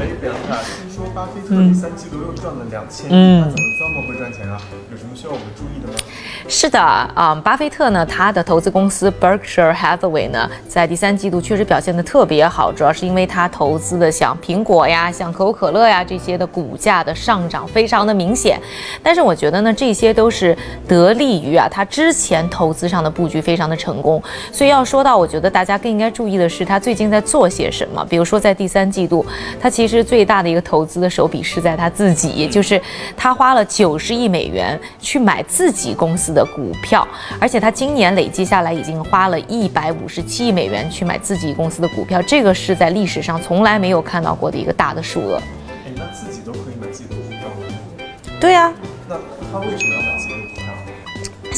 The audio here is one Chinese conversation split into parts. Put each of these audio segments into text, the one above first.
哎，梁凯，听说巴菲特第三季度又赚了两千亿，他怎么赚钱啊？有什么需要我们注意的吗？是的啊，巴菲特呢，他的投资公司 Berkshire Hathaway 呢，在第三季度确实表现的特别好，主要是因为他投资的像苹果呀、像可口可乐呀这些的股价的上涨非常的明显。但是我觉得呢，这些都是得力于啊他之前投资上的布局非常的成功。所以要说到，我觉得大家更应该注意的是他最近在做些什么。比如说在第三季度，他其实最大的一个投资的手笔是在他自己，就是他花了九十亿美元去买自己公司的。股票，而且他今年累计下来已经花了一百五十七亿美元去买自己公司的股票，这个是在历史上从来没有看到过的一个大的数额。哎，那自己都可以买自己的股票吗？对呀。那他为什么要买自己的股票？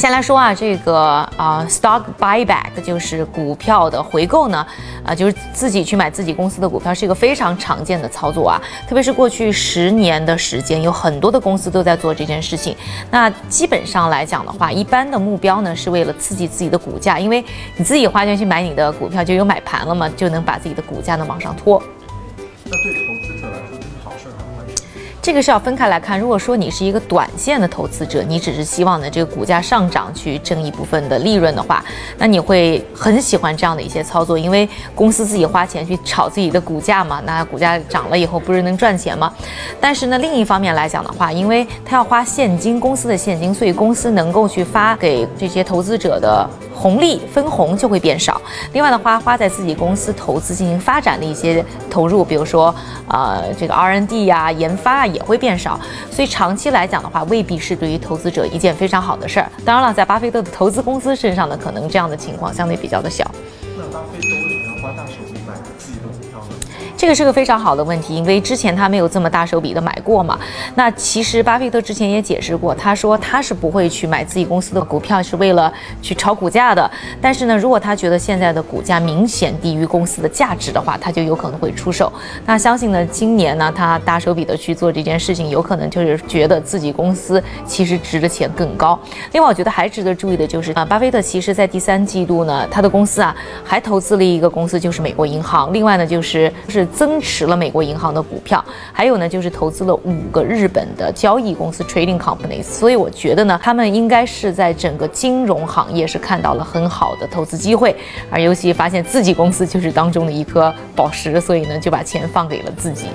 先来说啊，这个啊，stock buyback 就是股票的回购呢，啊，就是自己去买自己公司的股票，是一个非常常见的操作啊。特别是过去十年的时间，有很多的公司都在做这件事情。那基本上来讲的话，一般的目标呢，是为了刺激自己的股价，因为你自己花钱去买你的股票，就有买盘了嘛，就能把自己的股价呢往上拖。那对这个是要分开来看。如果说你是一个短线的投资者，你只是希望呢这个股价上涨去挣一部分的利润的话，那你会很喜欢这样的一些操作，因为公司自己花钱去炒自己的股价嘛，那股价涨了以后不是能赚钱吗？但是呢，另一方面来讲的话，因为他要花现金，公司的现金，所以公司能够去发给这些投资者的红利分红就会变少。另外的话，花在自己公司投资进行发展的一些投入，比如说呃这个 R N D 呀、研发啊。也会变少，所以长期来讲的话，未必是对于投资者一件非常好的事儿。当然了，在巴菲特的投资公司身上呢，可能这样的情况相对比较的小。这个是个非常好的问题，因为之前他没有这么大手笔的买过嘛。那其实巴菲特之前也解释过，他说他是不会去买自己公司的股票，是为了去炒股价的。但是呢，如果他觉得现在的股价明显低于公司的价值的话，他就有可能会出手。那相信呢，今年呢，他大手笔的去做这件事情，有可能就是觉得自己公司其实值的钱更高。另外，我觉得还值得注意的就是啊，巴菲特其实在第三季度呢，他的公司啊还投资了一个公司，就是美国银行。另外呢，就是是。增持了美国银行的股票，还有呢，就是投资了五个日本的交易公司 （trading companies）。所以我觉得呢，他们应该是在整个金融行业是看到了很好的投资机会，而尤其发现自己公司就是当中的一颗宝石，所以呢，就把钱放给了自己。